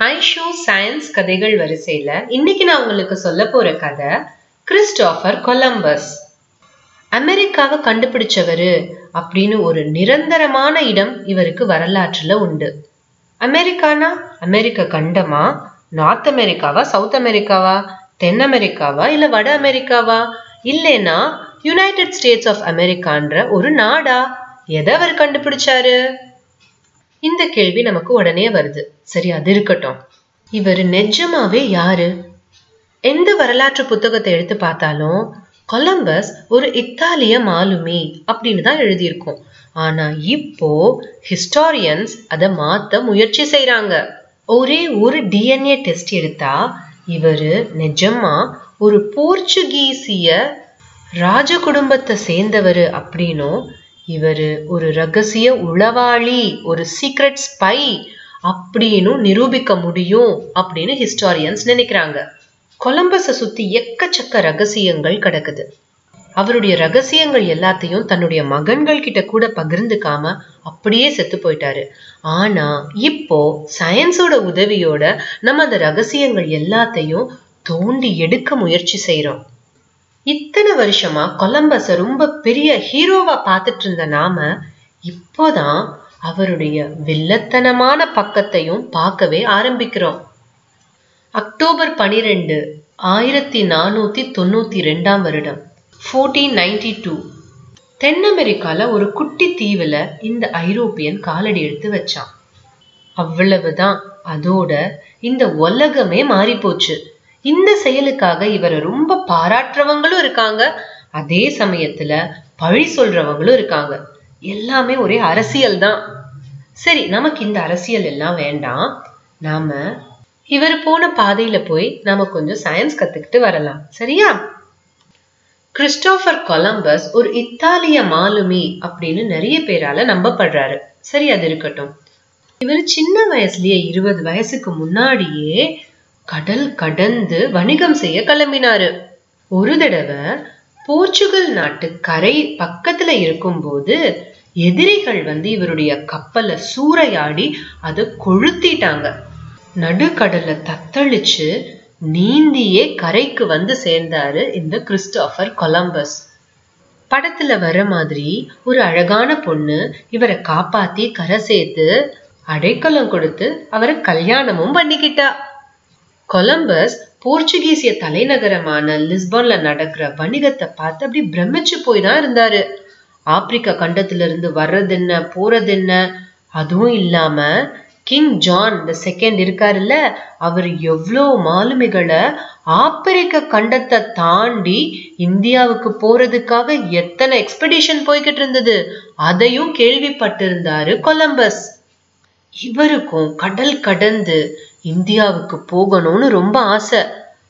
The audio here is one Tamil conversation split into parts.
ஐஷோ சயின்ஸ் கதைகள் வரிசையில இன்னைக்கு நான் உங்களுக்கு சொல்ல போற கதை கிறிஸ்டோஃபர் கொலம்பஸ் அமெரிக்காவை கண்டுபிடிச்சவரு அப்படின்னு ஒரு நிரந்தரமான இடம் இவருக்கு வரலாற்றுல உண்டு. அமெரிக்கானா? அமெரிக்க கண்டமா? நார்த் அமெரிக்காவா? சவுத் அமெரிக்காவா? தென் அமெரிக்காவா? இல்ல வட அமெரிக்காவா? இல்லைன்னா யுனைடெட் ஸ்டேட்ஸ் ஆஃப் அமெரிக்கான்ற ஒரு நாடா? எதை அவர் கண்டுபிடிச்சாரு? இந்த கேள்வி நமக்கு உடனே வருது. சரி அது இருக்கட்டும். இவர் நிஜமாவே யாரு? எந்த வரலாற்று புத்தகத்தை எடுத்து பார்த்தாலும் கொலம்பஸ் ஒரு இத்தாலிய மாலுமி அப்படின்னு தான் எழுதியிருக்கும். ஆனா இப்போ ஹிஸ்டாரியன்ஸ் அதை மாத்த முயற்சி செய்யறாங்க ஒரே ஒரு டிஎன்ஏ டெஸ்ட் எடுத்தா இவரு நிஜமா ஒரு போர்ச்சுகீசிய ராஜ குடும்பத்தை சேர்ந்தவர் அப்படின்னும் இவர் ஒரு ரகசிய உளவாளி ஒரு சீக்ரெட் ஸ்பை அப்படின்னு நிரூபிக்க முடியும் அப்படின்னு ஹிஸ்டாரியன்ஸ் நினைக்கிறாங்க. கொலம்பஸை சுத்தி எக்கச்சக்க ரகசியங்கள் கிடக்குது. அவருடைய ரகசியங்கள் எல்லாத்தையும் தன்னுடைய மகன்கள் கிட்ட கூட பகிர்ந்துக்காம அப்படியே செத்து போயிட்டாரு. ஆனா இப்போ சயின்ஸோட உதவியோட நம்ம அந்த ரகசியங்கள் எல்லாத்தையும் தோண்டி எடுக்க முயற்சி செய்கிறோம் இத்தனை வருஷமா கொலம்பஸ ரொம்ப பெரிய ஹீரோவா பார்த்துட்டு இருந்த நாம இப்போதான் அவருடைய வில்லத்தனமான பக்கத்தையும் பார்க்கவே ஆரம்பிக்கிறோம். அக்டோபர் பனிரெண்டு ஆயிரத்தி நானூத்தி தொண்ணூத்தி ரெண்டாம் வருடம் ஃபோர்டீன் நைன்டி டூ தென் அமெரிக்கால ஒரு குட்டி தீவுல இந்த ஐரோப்பியன் காலடி எடுத்து வச்சான். அவ்வளவுதான் அதோட இந்த உலகமே மாறி போச்சு இந்த செயலுக்காக இவரை ரொம்ப பாராட்டுறவங்களும் இருக்காங்க. அதே சமயத்துல பழி சொல்றவங்களும் இருக்காங்க. எல்லாமே ஒரே அரசியல் தான். சரி நமக்கு இந்த அரசியல் எல்லாம் வேண்டாம். நாம இவர் போன பாதையில போய் நாம கொஞ்சம் சயின்ஸ் கத்துக்கிட்டு வரலாம். சரியா? கிறிஸ்டோபர் கொலம்பஸ் ஒரு இத்தாலிய மாலுமி அப்படின்னு நிறைய பேரால நம்பப்படுறாரு. சரி அது இருக்கட்டும். இவர் சின்ன வயசுலயே இருபது வயசுக்கு முன்னாடியே கடல் கடந்து வணிகம் செய்ய கிளம்பினாரு. ஒரு தடவை போர்ச்சுகல் நாட்டு கரை பக்கத்துல இருக்கும்போது எதிரிகள் வந்து இவருடைய கப்பலை சூறையாடி அதை கொளுத்திட்டாங்க. நடுக்கடலை தத்தளிச்சு நீந்தியே கரைக்கு வந்து சேர்ந்தாரு இந்த கிறிஸ்டோபர் கொலம்பஸ். படத்துல வர மாதிரி ஒரு அழகான பொண்ணு இவரை காப்பாத்தி கரை சேர்த்து அடைக்கலம் கொடுத்து அவரை கல்யாணமும் பண்ணிக்கிட்டா. கொலம்பஸ் போர்ச்சுகீசிய தலைநகரமான லிஸ்பான்ல நடக்கிற வணிகத்தை பார்த்து அப்படி பிரமிச்சு போய் தான் இருந்தாரு. ஆப்பிரிக்க கண்டத்திலிருந்து வர்றது என்ன போறது என்ன அதுவும் இல்லாம கிங் ஜான் த செகண்ட் இருக்காருல்ல அவர் எவ்வளோ மாலுமிகளை ஆப்பிரிக்க கண்டத்தை தாண்டி இந்தியாவுக்கு போறதுக்காக எத்தனை எக்ஸ்பெடிஷன் போய்கிட்டு இருந்தது அதையும் கேள்விப்பட்டிருந்தாரு கொலம்பஸ். இவருக்கும் கடல் கடந்து இந்தியாவுக்கு போகணும்னு ரொம்ப ஆசை.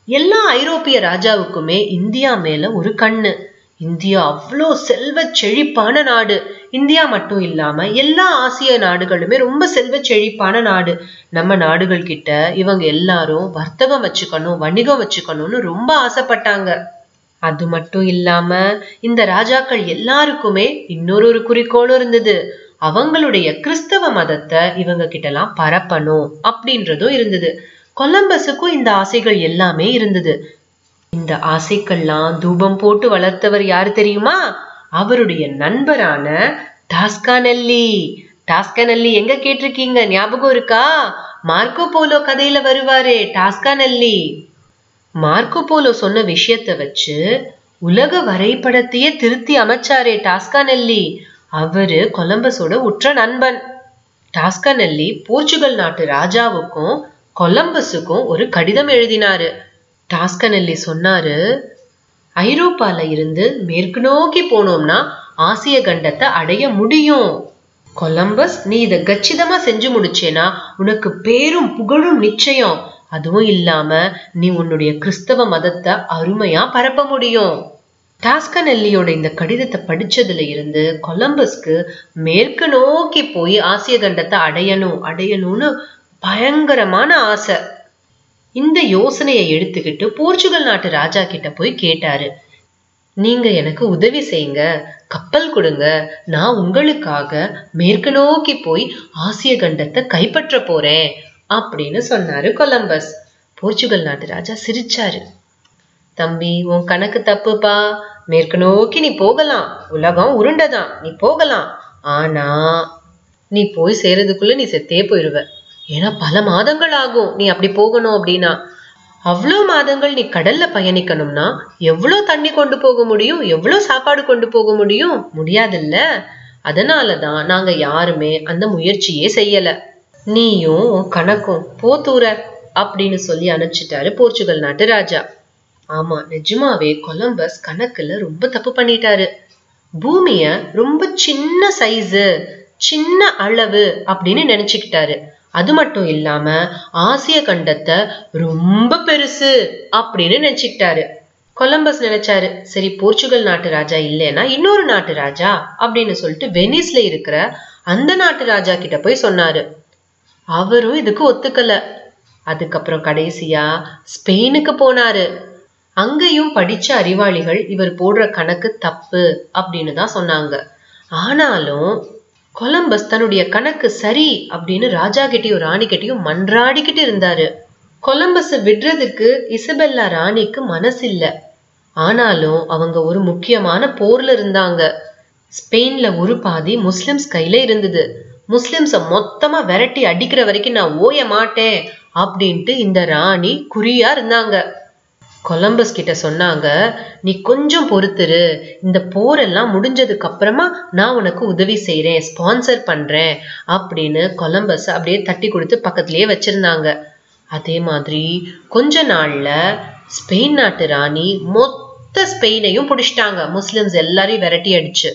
எல்லா ஐரோப்பிய ராஜாவுக்குமே இந்தியா மேல ஒரு கண்ணு. இந்தியா அவ்வளோ செல்வ செழிப்பான நாடு. இந்தியா மட்டும் இல்லாம எல்லா ஆசிய நாடுகளுமே ரொம்ப செல்வ செழிப்பான நாடு. நம்ம நாடுகள் கிட்ட இவங்க எல்லாரும் வர்த்தகம் வச்சுக்கணும் வணிகம் வச்சுக்கணும்னு ரொம்ப ஆசைப்பட்டாங்க. அது மட்டும் இல்லாம இந்த ராஜாக்கள் எல்லாருக்குமே இன்னொரு ஒரு குறிக்கோளும் இருந்தது. அவங்களுடைய கிறிஸ்தவ மதத்தை இவங்க கிட்டலாம் பரப்பணும் அப்படின்றதும் இருந்தது. கொலம்பஸுக்கும் இந்த ஆசைகள் எல்லாமே இருந்தது. இந்த ஆசைக்கெல்லாம் தூபம் போட்டு வளர்த்தவர் யார் தெரியுமா? அவருடைய நண்பரான டாஸ்கானல்லி. டாஸ்கானல்லி எங்க கேட்டிருக்கீங்க? ஞாபகம் இருக்கா? மார்க்கோ போலோ கதையில வருவாரே டாஸ்கானல்லி. மார்க்கோ போலோ சொன்ன விஷயத்த வச்சு உலக வரைபடத்தையே திருத்தி அமைச்சாரே டாஸ்கானல்லி. அவரு கொலம்பஸோட உற்ற நண்பன். டாஸ்கனல்லி போர்ச்சுகல் நாட்டு ராஜாவுக்கும் கொலம்பஸுக்கும் ஒரு கடிதம் எழுதினாரு. டாஸ்கனல்லி சொன்னாரு ஐரோப்பால இருந்து மேற்கு நோக்கி போனோம்னா ஆசிய கண்டத்தை அடைய முடியும். கொலம்பஸ் நீ இதை கச்சிதமா செஞ்சு முடிச்சேனா? உனக்கு பேரும் புகழும் நிச்சயம். அதுவும் இல்லாம நீ உன்னுடைய கிறிஸ்தவ மதத்தை அருமையா பரப்ப முடியும். டாஸ்கனெல்லியோட இந்த கடிதத்தை படிச்சதுல இருந்து கொலம்பஸ்க்கு மேற்கு நோக்கி போய் ஆசிய கண்டத்தை அடையணும் அடையணும்னு பயங்கரமான ஆசை. இந்த யோசனையை எடுத்துக்கிட்டு போர்ச்சுகல் நாட்டு ராஜா கிட்ட போய் கேட்டாரு. நீங்க எனக்கு உதவி செய்யுங்க கப்பல் கொடுங்க நான் உங்களுக்காக மேற்கு நோக்கி போய் ஆசிய கண்டத்தை கைப்பற்ற போறேன் அப்படின்னு சொன்னாரு கொலம்பஸ். போர்ச்சுகல் நாட்டு ராஜா சிரிச்சாரு. தம்பி உன் கணக்கு தப்புப்பா. மேற்கு நோக்கி நீ போகலாம். உலகம் உருண்டதான் நீ போகலாம். ஆனா நீ போய் சேரதுக்குள்ள நீ செத்தே போயிடுவ ஏன்னா பல மாதங்கள் ஆகும் நீ அப்படி போகணும் அப்படின்னா. அவ்வளோ மாதங்கள் நீ கடல்ல பயணிக்கணும்னா எவ்வளோ தண்ணி கொண்டு போக முடியும்? எவ்வளோ சாப்பாடு கொண்டு போக முடியும்? முடியாதுல்ல. அதனால தான் நாங்க யாருமே அந்த முயற்சியே செய்யல. நீயும் உன் கணக்கும் போத்தூர அப்படின்னு சொல்லி அனுப்பிச்சிட்டாரு போர்ச்சுகல் நாட்டு ராஜா. ஆமா நிஜமாவே கொலம்பஸ் கணக்குல ரொம்ப தப்பு பண்ணிட்டாரு. பூமிய ரொம்ப சின்ன சைஸு சின்ன அளவு அப்படின்னு நினைச்சுக்கிட்டாரு. அது மட்டும் இல்லாம ஆசிய கண்டத்தை ரொம்ப பெருசு அப்படின்னு நினைச்சுக்கிட்டாரு. கொலம்பஸ் நினைச்சாரு சரி போர்ச்சுகல் நாட்டு ராஜா இல்லைன்னா இன்னொரு நாட்டு ராஜா அப்படின்னு சொல்லிட்டு வெனிஸ்ல இருக்கிற அந்த நாட்டு ராஜா கிட்ட போய் சொன்னாரு. அவரும் இதுக்கு ஒத்துக்கல. அதுக்கப்புறம் கடைசியா ஸ்பெயினுக்கு போனாரு. அங்கேயும் படிச்ச அறிவாளிகள் இவர் போடுற கணக்கு தப்பு அப்படின்னு தான் சொன்னாங்க. ஆனாலும் கொலம்பஸ் தன்னுடைய கணக்கு சரி அப்படின்னு ராஜா கிட்டையும் ராணி கிட்டையும் மன்றாடிக்கிட்டு இருந்தாரு. கொலம்பஸை விடுறதுக்கு இசபெல்லா ராணிக்கு மனசில்ல. ஆனாலும் அவங்க ஒரு முக்கியமான போர்ல இருந்தாங்க. ஸ்பெயின்ல ஒரு பாதி முஸ்லிம்ஸ் கையில இருந்தது. முஸ்லிம்ஸை மொத்தமா விரட்டி அடிக்கிற வரைக்கும் நான் ஓய மாட்டேன் அப்படின்ட்டு இந்த ராணி குறியா இருந்தாங்க. கொலம்பஸ் கிட்ட சொன்னாங்க நீ கொஞ்சம் பொறுத்துரு. இந்த போரெல்லாம் முடிஞ்சதுக்கு அப்புறமா நான் உனக்கு உதவி செய்கிறேன் ஸ்பான்சர் பண்ணுறேன் அப்படின்னு கொலம்பஸ் அப்படியே தட்டி கொடுத்து பக்கத்துலேயே வச்சிருந்தாங்க. அதே மாதிரி கொஞ்ச நாள்ல ஸ்பெயின் நாட்டு ராணி மொத்த ஸ்பெயினையும் பிடிச்சிட்டாங்க. முஸ்லிம்ஸ் எல்லாரையும் விரட்டி அடிச்சு.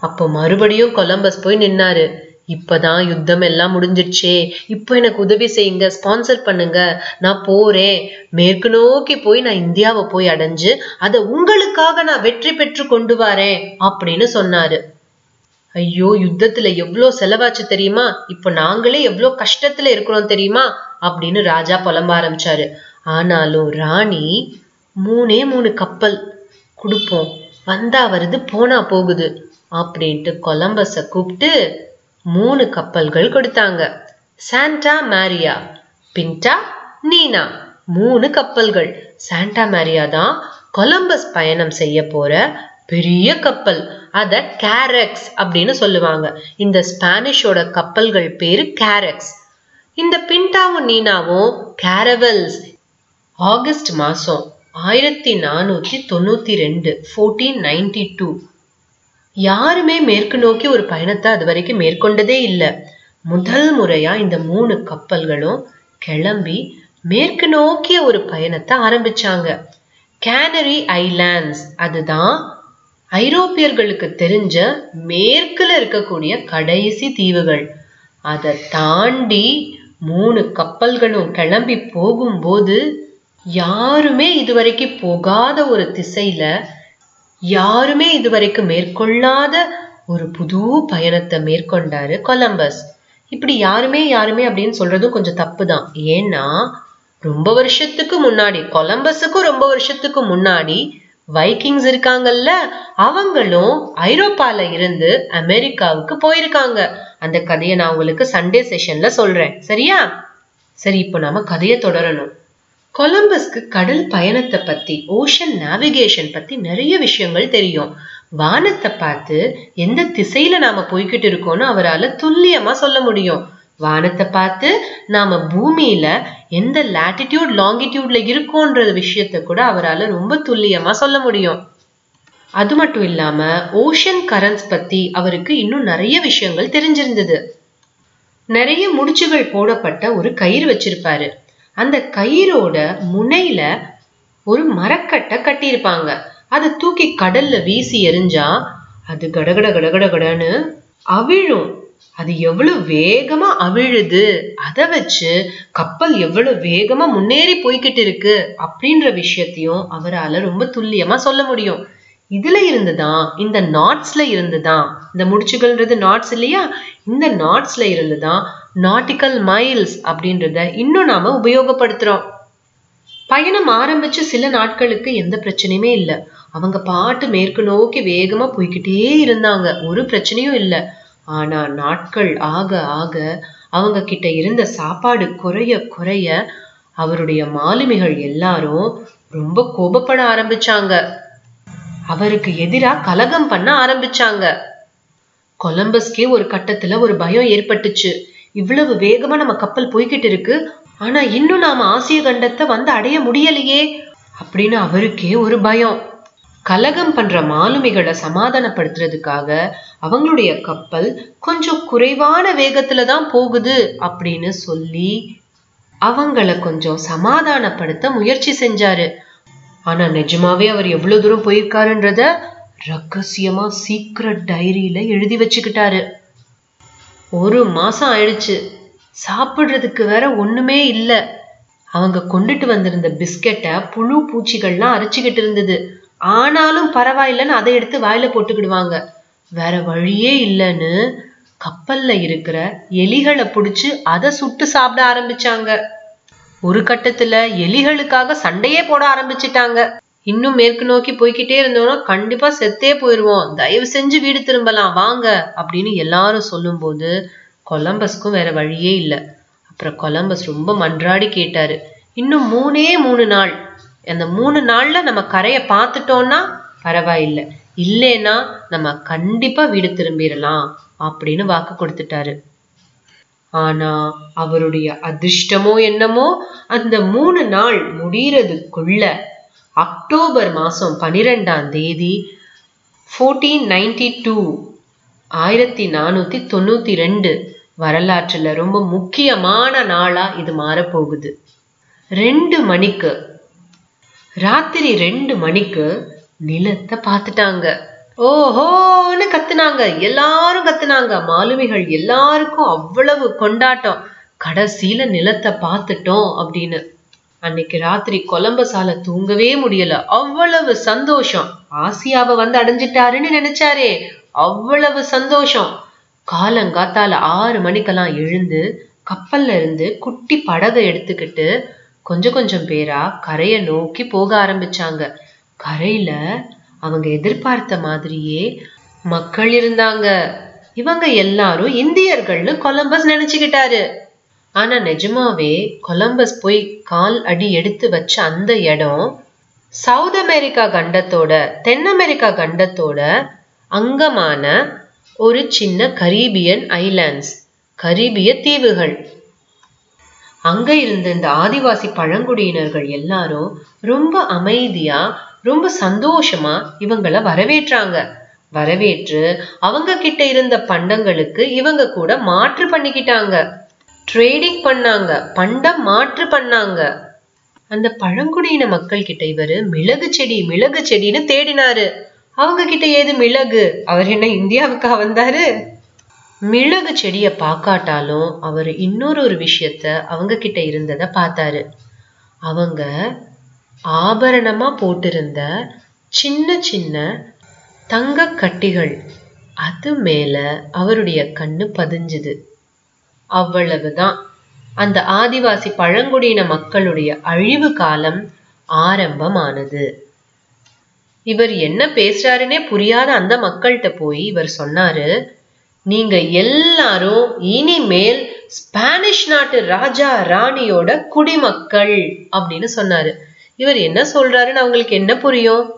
அப்போ மறுபடியும் கொலம்பஸ் போய் நின்னாரு. இப்பதான் யுத்தம் எல்லாம் முடிஞ்சிருச்சே இப்போ எனக்கு உதவி செய்யுங்க ஸ்பான்சர் பண்ணுங்க. நான் போறேன். மேற்கு நோக்கி போய் நான் இந்தியாவை போய் அடைஞ்சு அதை உங்களுக்காக நான் வெற்றி பெற்று கொண்டு வரேன் அப்படின்னு சொன்னாரு. ஐயோ யுத்தத்துல எவ்வளோ செலவாச்சு தெரியுமா? இப்போ நாங்களே எவ்வளோ கஷ்டத்துல இருக்கிறோம் தெரியுமா? அப்படின்னு ராஜா புலம்ப ஆரம்பிச்சாரு. ஆனாலும் ராணி மூணே மூணு கப்பல் கொடுப்போம். வந்தா வருது போனா போகுது. அப்படின்ட்டு கொலம்பஸை கூப்பிட்டு மூணு கப்பல்கள் கொடுத்தாங்க. Santa Maria Pinta Nina. மூணு கப்பல்கள். சாண்டா மேரியா தான் கொலம்பஸ் பயணம் செய்ய போற பெரிய கப்பல். அத கேரக்ஸ் அப்படின்னு சொல்லுவாங்க. இந்த ஸ்பானிஷோட கப்பல்கள் பேரு கேரக்ஸ். இந்த பின்டாவும் நீனாவும் கேரவல்ஸ். ஆகஸ்ட் மாசம் ஆயிரத்தி நானூத்தி தொண்ணூத்தி ரெண்டு ஃபோர்டீன் நைன்டி டூ யாருமே மேற்கு நோக்கி ஒரு பயணத்தை அது வரைக்கும் மேற்கொண்டதே இல்லை. முதல் முறையா இந்த மூணு கப்பல்களும் கிளம்பி மேற்கு நோக்கிய ஒரு பயணத்தை ஆரம்பிச்சாங்க. கேனரி ஐலாண்ட்ஸ் அதுதான் ஐரோப்பியர்களுக்கு தெரிஞ்ச மேற்குல இருக்கக்கூடிய கடைசி தீவுகள். அதை தாண்டி மூணு கப்பல்களும் கிளம்பி போகும்போது யாருமே இதுவரைக்கும் போகாத ஒரு திசையில யாருமே இதுவரைக்கும் மேற்கொள்ளாத ஒரு புது பயணத்தை மேற்கொண்டாரு கொலம்பஸ். இப்படி யாருமே யாருமே அப்படின்னு சொல்றதும் கொஞ்சம் தப்பு தான் ஏன்னா ரொம்ப வருஷத்துக்கு முன்னாடி கொலம்பஸுக்கும் ரொம்ப வருஷத்துக்கு முன்னாடி வைக்கிங்ஸ் இருக்காங்கல்ல அவங்களும் ஐரோப்பால இருந்து அமெரிக்காவுக்கு போயிருக்காங்க. அந்த கதையை நான் உங்களுக்கு சண்டே செஷன்ல சொல்றேன். சரியா? சரி இப்போ நாம கதையை தொடரணும். கொலம்பஸ்க்கு கடல் பயணத்தை பத்தி ஓஷன் நேவிகேஷன் பத்தி நிறைய விஷயங்கள் தெரியும். வானத்தை பார்த்து எந்த திசையில நாம போய்கிட்டு இருக்கோம்னு அவரால் துல்லியமா சொல்ல முடியும். வானத்தை பார்த்து நாம பூமியில எந்த லாட்டிடியூட் லாங்கிடியூட்ல இருக்கோன்ற விஷயத்த கூட அவரால் ரொம்ப துல்லியமா சொல்ல முடியும். அது மட்டும் இல்லாம ஓஷன் கரண்ட்ஸ் பத்தி அவருக்கு இன்னும் நிறைய விஷயங்கள் தெரிஞ்சிருந்தது. நிறைய முடிச்சுகள் போடப்பட்ட ஒரு கயிறு வச்சிருப்பாரு. அந்த கயிறோட முனையில ஒரு மரக்கட்டை கட்டியிருப்பாங்க. அதை தூக்கி கடல்ல வீசி எறிஞ்சா அது கடகட கடகட கடன்னு அவிழும். அது எவ்வளவு வேகமா அவிழுது? அதை வச்சு கப்பல் எவ்வளவு வேகமா முன்னேறி போய்கிட்டு இருக்கு அப்படின்ற விஷயத்தையும் அவரால் ரொம்ப துல்லியமா சொல்ல முடியும். இதுல இருந்துதான் இந்த நாட்ஸ்ல இருந்துதான். இந்த முடிச்சுகள்ன்றது நாட்ஸ் இல்லையா? இந்த நாட்ஸ்ல இருந்துதான் நாட்டிக்கல் மைல்ஸ் அப்படின்றத இன்னும் நாம உபயோகப்படுத்துறோம். பயணம் ஆரம்பிச்சு சில நாட்களுக்கு எந்த பிரச்சனையுமே இல்லை. அவங்க பாட்டு மேற்கு நோக்கி வேகமா போய்கிட்டே இருந்தாங்க. ஒரு பிரச்சனையும் இல்லை. ஆனா நாட்கள் ஆக ஆக அவங்க கிட்ட இருந்த சாப்பாடு குறைய குறைய அவருடைய மாலுமிகள் எல்லாரும் ரொம்ப கோபப்பட ஆரம்பிச்சாங்க. அவருக்கு எதிராக கலகம் பண்ண ஆரம்பிச்சாங்க. கொலம்பஸ்க்கே ஒரு கட்டத்துல ஒரு பயம் ஏற்பட்டுச்சு. இவ்வளவு வேகமா நம்ம கப்பல் போய்கிட்டு இருக்கு. ஆனா இன்னும் நாம ஆசிய கண்டத்தை வந்து அடைய முடியலையே. அப்படின்னு அவருக்கே ஒரு பயம். கலகம் பண்ற மாலுமிகளை சமாதானப்படுத்துறதுக்காக அவங்களுடைய கப்பல் கொஞ்சம் குறைவான வேகத்துல தான் போகுது அப்படின்னு சொல்லி அவங்கள கொஞ்சம் சமாதானப்படுத்த முயற்சி செஞ்சாரு. ஆனா நிஜமாவே அவர் எவ்வளவு தூரம் போயிருக்காருன்றத ரகசியமா சீக்ரெட் டைரியில எழுதி வச்சுக்கிட்டாரு. ஒரு மாசம் ஆயிடுச்சு. சாப்பிட்றதுக்கு வேற ஒண்ணுமே இல்லை. அவங்க கொண்டுட்டு வந்திருந்த பிஸ்கெட்டை புழு பூச்சிகள்லாம் அரைச்சிக்கிட்டு இருந்தது. ஆனாலும் பரவாயில்லைன்னு அதை எடுத்து வாயில போட்டுக்கிடுவாங்க. வேற வழியே இல்லைன்னு கப்பல்ல இருக்கிற எலிகளை பிடிச்சி அதை சுட்டு சாப்பிட ஆரம்பிச்சாங்க. ஒரு கட்டத்துல எலிகளுக்காக சண்டையே போட ஆரம்பிச்சிட்டாங்க. இன்னும் மேற்கு நோக்கி போய்கிட்டே இருந்தோம்னா கண்டிப்பா செத்தே போயிருவோம். தயவு செஞ்சு வீடு திரும்பலாம் வாங்க அப்படின்னு எல்லாரும் சொல்லும்போது கொலம்பஸ்க்கும் வேற வழியே இல்லை. அப்புறம் கொலம்பஸ் ரொம்ப மன்றாடி கேட்டாரு. இன்னும் மூணே மூணு நாள். அந்த மூணு நாள்ல நம்ம கரையை பார்த்துட்டோம்னா பரவாயில்லை. இல்லைன்னா நம்ம கண்டிப்பா வீடு திரும்பிடலாம் அப்படின்னு வாக்கு கொடுத்துட்டாரு. ஆனா அவருடைய அதிர்ஷ்டமோ என்னமோ அந்த மூணு நாள் முடியறதுக்குள்ள அக்டோபர் மாதம் பனிரெண்டாம் தேதி ஃபோர்டீன் நைன்டி டூ ஆயிரத்தி நானூற்றி தொண்ணூற்றி ரெண்டு வரலாற்றில் ரொம்ப முக்கியமான நாளாக இது மாறப்போகுது. ரெண்டு மணிக்கு ராத்திரி ரெண்டு மணிக்கு நிலத்தை பார்த்துட்டாங்க. ஓஹோன்னு கத்துனாங்க. எல்லாரும் கத்துனாங்க. மாலுமிகள் எல்லாருக்கும் அவ்வளவு கொண்டாட்டம். கடைசியில நிலத்தை பார்த்துட்டோம் அப்படின்னு. அன்னைக்கு ராத்திரி கொலம்பஸால தூங்கவே முடியல. அவ்வளவு சந்தோஷம். ஆசியாவை வந்து அடைஞ்சிட்டாருன்னு நினைச்சாரே. அவ்வளவு சந்தோஷம். காலங்காத்தால ஆறு மணிக்கெல்லாம் எழுந்து கப்பல்ல இருந்து குட்டி படகை எடுத்துக்கிட்டு கொஞ்சம் கொஞ்சம் பேரா கரையை நோக்கி போக ஆரம்பிச்சாங்க. கரையில அவங்க எதிர்பார்த்த மாதிரியே மக்கள் இருந்தாங்க. இவங்க எல்லாரும் இந்தியர்கள்னு கொலம்பஸ் நினைச்சுக்கிட்டாரு. ஆனா நிஜமாவே கொலம்பஸ் போய் கால் அடி எடுத்து வச்ச அந்த இடம் சவுத் அமெரிக்கா கண்டத்தோட தென் அமெரிக்கா கண்டத்தோட அங்கமான ஒரு சின்ன கரீபியன் ஐலாண்ட்ஸ் கரீபிய தீவுகள். அங்க இருந்த இந்த ஆதிவாசி பழங்குடியினர்கள் எல்லாரும் ரொம்ப அமைதியா ரொம்ப சந்தோஷமா இவங்கள வரவேற்றாங்க. வரவேற்று அவங்க கிட்ட இருந்த பண்டங்களுக்கு இவங்க கூட மாற்று பண்ணிக்கிட்டாங்க. ட்ரேடிங் பண்ணாங்க பண்டம் மாற்று பண்ணாங்க. அந்த பழங்குடியின மக்கள் கிட்ட இவர் மிளகு செடி மிளகு செடின்னு தேடினாரு. அவங்க கிட்ட ஏது மிளகு? அவர் என்ன இந்தியாவுக்கா வந்தாரு? மிளகு செடியை பார்க்காட்டாலும் அவர் இன்னொரு ஒரு விஷயத்த அவங்க கிட்ட இருந்ததை பார்த்தாரு. அவங்க ஆபரணமா போட்டிருந்த சின்ன சின்ன தங்க கட்டிகள் அது மேல அவருடைய கண்ணு பதிஞ்சுது. அவ்வளவுதான். அந்த ஆதிவாசி பழங்குடியின மக்களுடைய அழிவு காலம் ஆரம்பமானது. இவர் என்ன பேசுறாருன்னே புரியாத அந்த மக்கள்கிட்ட போய் இவர் சொன்னாரு நீங்க எல்லாரும் இனிமேல் ஸ்பானிஷ் நாட்டு ராஜா ராணியோட குடிமக்கள் அப்படின்னு சொன்னாரு. இவர் என்ன சொல்றாருன்னு அவங்களுக்கு என்ன புரியும்?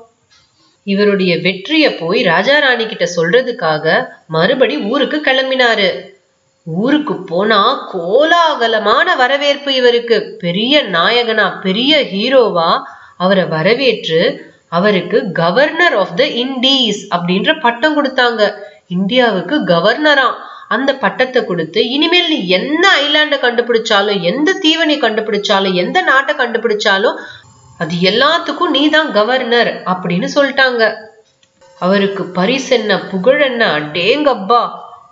இவருடைய வெற்றியை போய் ராஜா ராணி கிட்ட சொல்றதுக்காக மறுபடி ஊருக்கு கிளம்பினாரு. ஊருக்கு போனா கோலாகலமான வரவேற்பு இவருக்கு. பெரிய நாயகனா பெரிய ஹீரோவா அவரை வரவேற்று அவருக்கு கவர்னர் ஆஃப் த இண்டீஸ் அப்படின்ற பட்டம் கொடுத்தாங்க. இந்தியாவுக்கு கவர்னரா அந்த பட்டத்தை கொடுத்து இனிமேல் நீ என்ன ஐலாண்டை கண்டுபிடிச்சாலும் எந்த தீவை நீ கண்டுபிடிச்சாலும் எந்த நாட்டை கண்டுபிடிச்சாலும் அது எல்லாத்துக்கும் நீ தான் கவர்னர் அப்படின்னு சொல்லிட்டாங்க. அவருக்கு பரிசென்ன புகழென்ன அடேங்கப்பா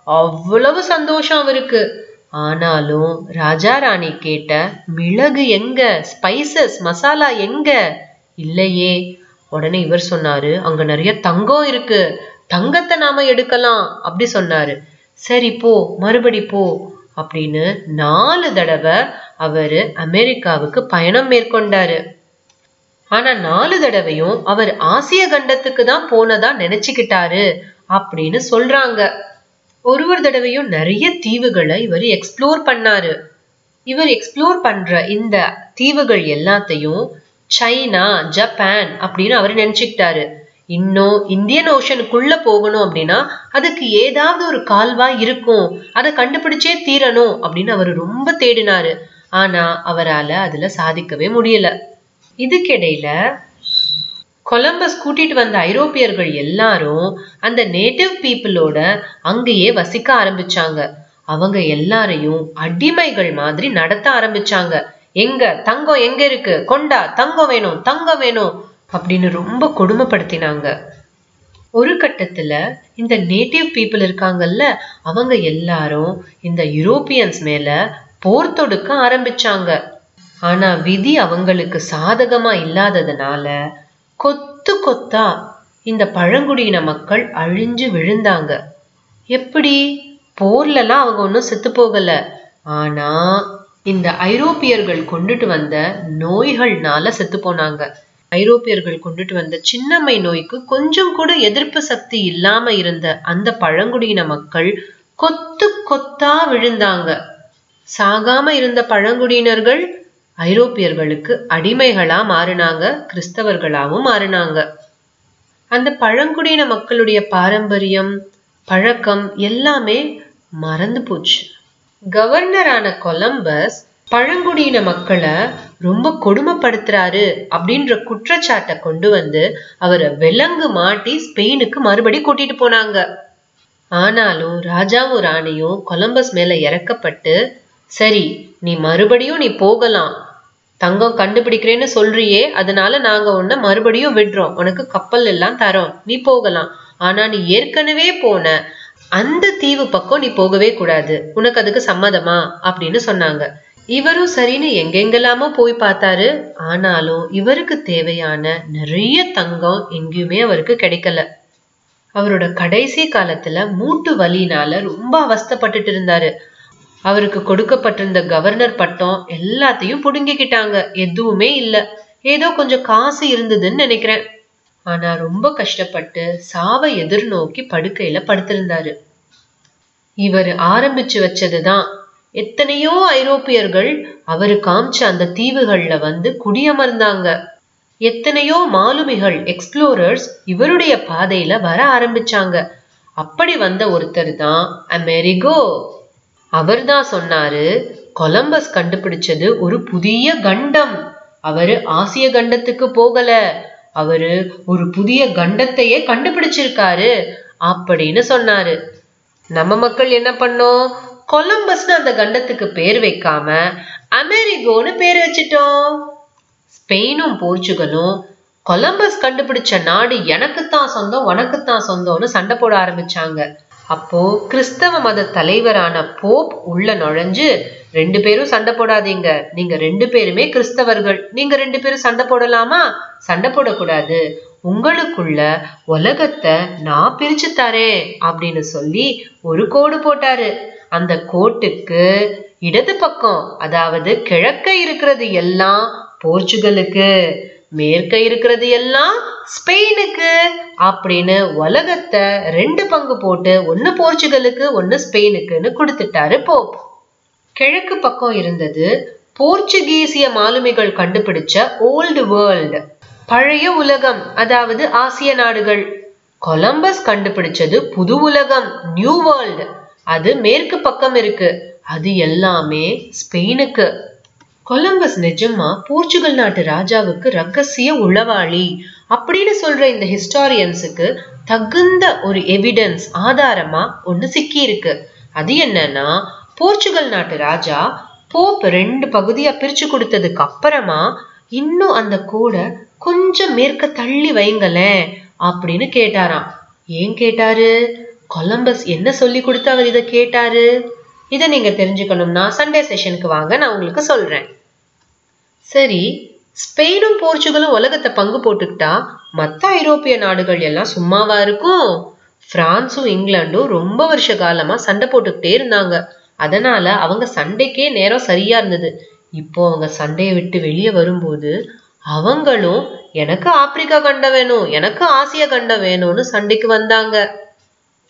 அவ்வளவு சந்தோஷம் அவருக்கு. ஆனாலும் ராஜா ராணி கேட்ட மிளகு எங்க? ஸ்பைசஸ் மசாலா எங்க? இல்லையே. உடனே இவர் சொன்னாரு அங்க நிறைய தங்கம் இருக்கு. தங்கத்தை நாம எடுக்கலாம். அப்படி சொன்னாரு. சரி போ. மறுபடி போ. அப்படின்னு நாலு தடவை அவரு அமெரிக்காவுக்கு பயணம் மேற்கொண்டாரு. ஆனா நாலு தடவையும் அவர் ஆசிய கண்டத்துக்கு தான் போனதா நினைச்சுக்கிட்டாரு. அப்படின்னு சொல்றாங்க. ஒரு ஒரு தடவையும் நிறைய தீவுகளை இவர் எக்ஸ்ப்ளோர் பண்ணாரு. இவர் எக்ஸ்ப்ளோர் பண்ற இந்த தீவுகள் எல்லாத்தையும் சைனா ஜப்பான் அப்படின்னு அவர் நினைச்சுக்கிட்டாரு. இன்னும் இந்தியன் ஓஷனுக்குள்ள போகணும் அப்படின்னா அதுக்கு ஏதாவது ஒரு கால்வாய் இருக்கும். அதை கண்டுபிடிச்சே தீரணும் அப்படின்னு அவர் ரொம்ப தேடினாரு. ஆனா அவரால் அதுல சாதிக்கவே முடியல. இதுக்கிடையில கொலம்பஸ் கூட்டிட்டு வந்த ஐரோப்பியர்கள் எல்லாரும் அந்த நேட்டிவ் பீப்புளோட அங்கேயே வசிக்க ஆரம்பிச்சாங்க. அவங்க எல்லாரையும் அடிமைகள் மாதிரி நடத்த ஆரம்பிச்சாங்க. எங்க? தங்கம் எங்க இருக்கு? கொண்டா? தங்கம் வேணும் தங்கம் வேணும் அப்படின்னு ரொம்ப கொடுமைப்படுத்தினாங்க. ஒரு கட்டத்துல இந்த நேட்டிவ் பீப்புள் இருக்காங்கல்ல அவங்க எல்லாரும் இந்த யூரோப்பியன்ஸ் மேல போர் தொடுக்க ஆரம்பிச்சாங்க. ஆனா விதி அவங்களுக்கு சாதகமா இல்லாததுனால கொத்து கொத்தா இந்த பழங்குடியின மக்கள் அழிஞ்சு விழுந்தாங்க. எப்படி? போர்லலாம் அவங்க ஒன்றும் செத்து போகல. ஆனா இந்த ஐரோப்பியர்கள் கொண்டுட்டு வந்த நோய்கள்னால செத்து போனாங்க. ஐரோப்பியர்கள் கொண்டுட்டு வந்த சின்னம்மை நோய்க்கு கொஞ்சம் கூட எதிர்ப்பு சக்தி இல்லாம இருந்த அந்த பழங்குடியின மக்கள் கொத்து கொத்தா விழுந்தாங்க. சாகாம இருந்த பழங்குடியினர்கள் ஐரோப்பியர்களுக்கு அடிமைகளா மாறினாங்க கிறிஸ்தவர்களாவும் மாறினாங்க. அந்த பழங்குடியின மக்களுடைய பாரம்பரியம் பழக்கம் எல்லாமே மறந்து போச்சு. கவர்னரான கொலம்பஸ் பழங்குடியின மக்களை ரொம்ப கொடுமைப்படுத்துறாரு அப்படின்ற குற்றச்சாட்டை கொண்டு வந்து அவரை விலங்கு மாட்டி ஸ்பெயினுக்கு மறுபடி கூட்டிட்டு போனாங்க. ஆனாலும் ராஜாவும் ராணியும் கொலம்பஸ் மேல இறக்கப்பட்டு சரி நீ மறுபடியும் நீ போகலாம் தங்கம் கண்டுபிடிக்கிறேன்னு சொல்றியே அதனால நாங்க உன்னை மறுபடியும் விடுறோம். உனக்கு கப்பல் எல்லாம் தரோம். நீ போகலாம். ஆனா நீ ஏற்கனவே போன அந்த தீவு பக்கம் நீ போகவே கூடாது. உனக்கு அதுக்கு சம்மதமா? அப்படின்னு சொன்னாங்க. இவரும் சரின்னு எங்கெங்கெல்லாமோ போய் பார்த்தாரு. ஆனாலும் இவருக்கு தேவையான நிறைய தங்கம் எங்கேயுமே அவருக்கு கிடைக்கல. அவரோட கடைசி காலத்துல மூட்டு வலினால ரொம்ப அவஸ்தைப்பட்டுட்டு இருந்தாரு. அவருக்கு கொடுக்கப்பட்டிருந்த கவர்னர் பட்டம் எல்லாத்தையும் புடுங்கிக்கிட்டாங்க. எதுவுமே இல்லை. ஏதோ கொஞ்சம் காசு இருந்ததுன்னு நினைக்கிறேன். ஆனா ரொம்ப கஷ்டப்பட்டு சாவை எதிர்நோக்கி படுக்கையில படுத்திருந்தாரு. இவர் ஆரம்பிச்சு வச்சதுதான். எத்தனையோ ஐரோப்பியர்கள் அவரு காமிச்ச அந்த தீவுகள்ல வந்து குடியமர்ந்தாங்க. எத்தனையோ மாலுமிகள் எக்ஸ்ப்ளோரர்ஸ் இவருடைய பாதையில வர ஆரம்பிச்சாங்க. அப்படி வந்த ஒருத்தர் தான் அமெரிகோ அவர் தான் சொன்னாரு கொலம்பஸ் கண்டுபிடிச்சது ஒரு புதிய கண்டம். அவரு ஆசிய கண்டத்துக்கு போகல. அவரு ஒரு புதிய கண்டத்தையே கண்டுபிடிச்சிருக்காரு அப்படின்னு சொன்னாரு. நம்ம மக்கள் என்ன பண்ணோம்? கொலம்பஸ்னு அந்த கண்டத்துக்கு பேர் வைக்காம அமெரிகோன்னு பேர் வச்சிட்டோம். ஸ்பெயினும் போர்ச்சுகலும் கொலம்பஸ் கண்டுபிடிச்ச நாடு எனக்குத்தான் சொந்தம் உனக்குத்தான் சொந்தம்னு சண்டை போட ஆரம்பிச்சாங்க. அப்போ கிறிஸ்தவ மத தலைவரான போப் உள்ள நுழைஞ்சு ரெண்டு பேரும் சண்டை போடாதீங்க. நீங்க ரெண்டு பேருமே கிறிஸ்தவர்கள். நீங்க ரெண்டு பேரும் சண்டை போடலாமா? சண்டை போடக்கூடாது. உங்களுக்குள்ள உலகத்தை நான் பிரிச்சு தரேன் அப்படின்னு சொல்லி ஒரு கோடு போட்டாரு. அந்த கோட்டுக்கு இடது பக்கம் அதாவது கிழக்க இருக்கிறது எல்லாம் போர்ச்சுகலுக்கு மேற்க இருக்கிறது எல்லாம் ஸ்பெயினுக்கு. அப்படின்னு உலகத்தை ரெண்டு பங்கு போட்டு ஒன்னு போர்ச்சுகலுக்கு ஒன்னு ஸ்பெயினுக்குன்னு கொடுத்துட்டாரு போப். கிழக்கு பக்கம் இருந்தது போர்ச்சுகீசிய மாலுமிகள் கண்டுபிடிச்ச ஓல்டு வேர்ல்டு. பழைய உலகம் அதாவது ஆசிய நாடுகள். கொலம்பஸ் கண்டுபிடிச்சது புது உலகம் நியூ வேர்ல்டு. அது மேற்கு பக்கம் இருக்கு. அது எல்லாமே ஸ்பெயினுக்கு. கொலம்பஸ் நிஜமா போர்ச்சுகல் நாட்டு ராஜாவுக்கு ரகசிய உளவாளி. அப்படின்னு சொல்ற இந்த ஹிஸ்டாரியன்ஸுக்கு தகுந்த ஒரு எவிடன்ஸ் ஆதாரமா ஒன்று சிக்கி இருக்கு அது என்னன்னா போர்ச்சுகல் நாட்டு ராஜா போப் ரெண்டு பகுதியா பிரிச்சு கொடுத்ததுக்கு அப்புறமா இன்னும் அந்த கோடை கொஞ்சம் மேற்க தள்ளி வைங்களேன் அப்படின்னு கேட்டாராம். ஏன் கேட்டாரு? கொலம்பஸ் என்ன சொல்லி கொடுத்து அவர் இதை கேட்டாரு? இதை நீங்க தெரிஞ்சுக்கணும்னா சண்டே செஷனுக்கு வாங்க நான் உங்களுக்கு சொல்றேன். சரி ஸ்பெயினும் போர்ச்சுகலும் உலகத்தை பங்கு போட்டுக்கிட்டா மற்ற ஐரோப்பிய நாடுகள் எல்லாம் சும்மாவா இருக்கும்? பிரான்ஸும் இங்கிலாண்டும் ரொம்ப வருஷ காலமா சண்டை போட்டுக்கிட்டே இருந்தாங்க. அதனால அவங்க சண்டைக்கே நேரம் சரியா இருந்தது. இப்போ அவங்க சண்டையை விட்டு வெளியே வரும்போது அவங்களும் எனக்கு ஆப்பிரிக்கா கண்டம் வேணும் எனக்கு ஆசிய கண்டம் வேணும்னு சண்டைக்கு வந்தாங்க.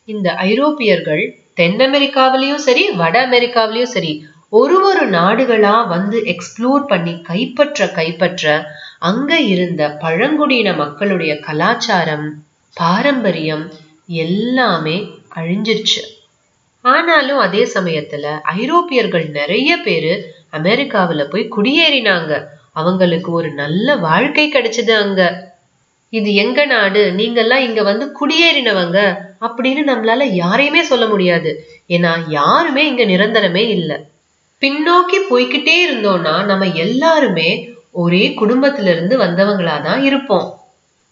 இந்த ஐரோப்பியர்கள் தென் அமெரிக்காவிலையும் சரி வட அமெரிக்காவிலையும் சரி ஒரு ஒரு நாடுகளா வந்து எக்ஸ்ப்ளோர் பண்ணி கைப்பற்ற கைப்பற்ற அங்க இருந்த பழங்குடியின மக்களுடைய கலாச்சாரம் பாரம்பரியம் எல்லாமே அழிஞ்சிருச்சு. ஆனாலும் அதே சமயத்துல ஐரோப்பியர்கள் நிறைய பேரு அமெரிக்காவில் போய் குடியேறினாங்க. அவங்களுக்கு ஒரு நல்ல வாழ்க்கை கிடைச்சது அங்க. இது எங்க நாடு? நீங்கெல்லாம் இங்க வந்து குடியேறினவங்க அப்படின்னு நம்மளால யாரையுமே சொல்ல முடியாது. ஏன்னா யாருமே இங்க நிரந்தரமே இல்லை. பின்னோக்கி போய்கிட்டே இருந்தோம்னா நம்ம எல்லாருமே ஒரே குடும்பத்திலிருந்து வந்தவங்களா தான் இருப்போம்.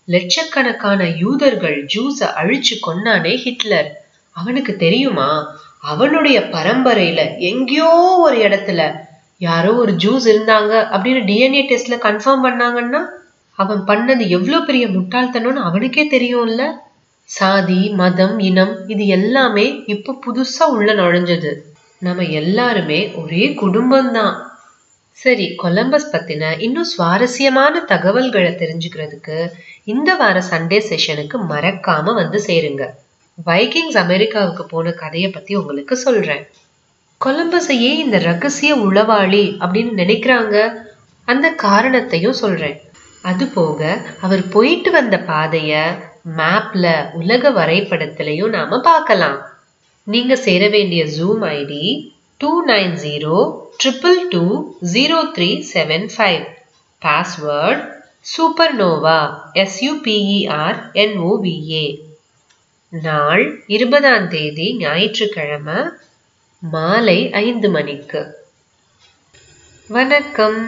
லட்சக்கணக்கான யூதர்கள் ஜூஸ அழிச்சு கொன்னானே ஹிட்லர். அவனுக்கு தெரியுமா? அவனுடைய பரம்பரையில எங்கேயோ ஒரு இடத்துல யாரோ ஒரு ஜூஸ் இருந்தாங்க அப்படின்னு டிஎன்ஏ டெஸ்ட்ல கன்ஃபார்ம் பண்ணாங்கன்னா அவன் பண்ணது எவ்வளோ பெரிய முட்டாள்தனம்னு அவனுக்கே தெரியும்ல. சாதி மதம் இனம் இது எல்லாமே இப்ப புதுசா உள்ள நுழைஞ்சது. நம்ம எல்லாருமே ஒரே குடும்பம்தான். சரி கொலம்பஸ் பத்தின இன்னும் சுவாரஸ்யமான தகவல்களை தெரிஞ்சுக்கிறதுக்கு இந்த வார சண்டே செஷனுக்கு மறக்காம வந்து சேருங்க. வைக்கிங்ஸ் அமெரிக்காவுக்கு போன கதையை பத்தி உங்களுக்கு சொல்றேன். கொலம்பஸையே இந்த ரகசிய உளவாளி அப்படின்னு நினைக்கிறாங்க? அந்த காரணத்தையும் சொல்றேன். அது போக அவர் போயிட்டு வந்த பாதைய மேப்ல உலக வரைபடத்திலையும் நாம பார்க்கலாம். நீங்கள் சேர வேண்டிய Zoom ID two nine zero triple two zero three seven five password supernova S U P E R N O V A நாள் இருபதாம் தேதி ஞாயிற்றுக்கிழமை மாலை ஐந்து மணிக்கு. வணக்கம்.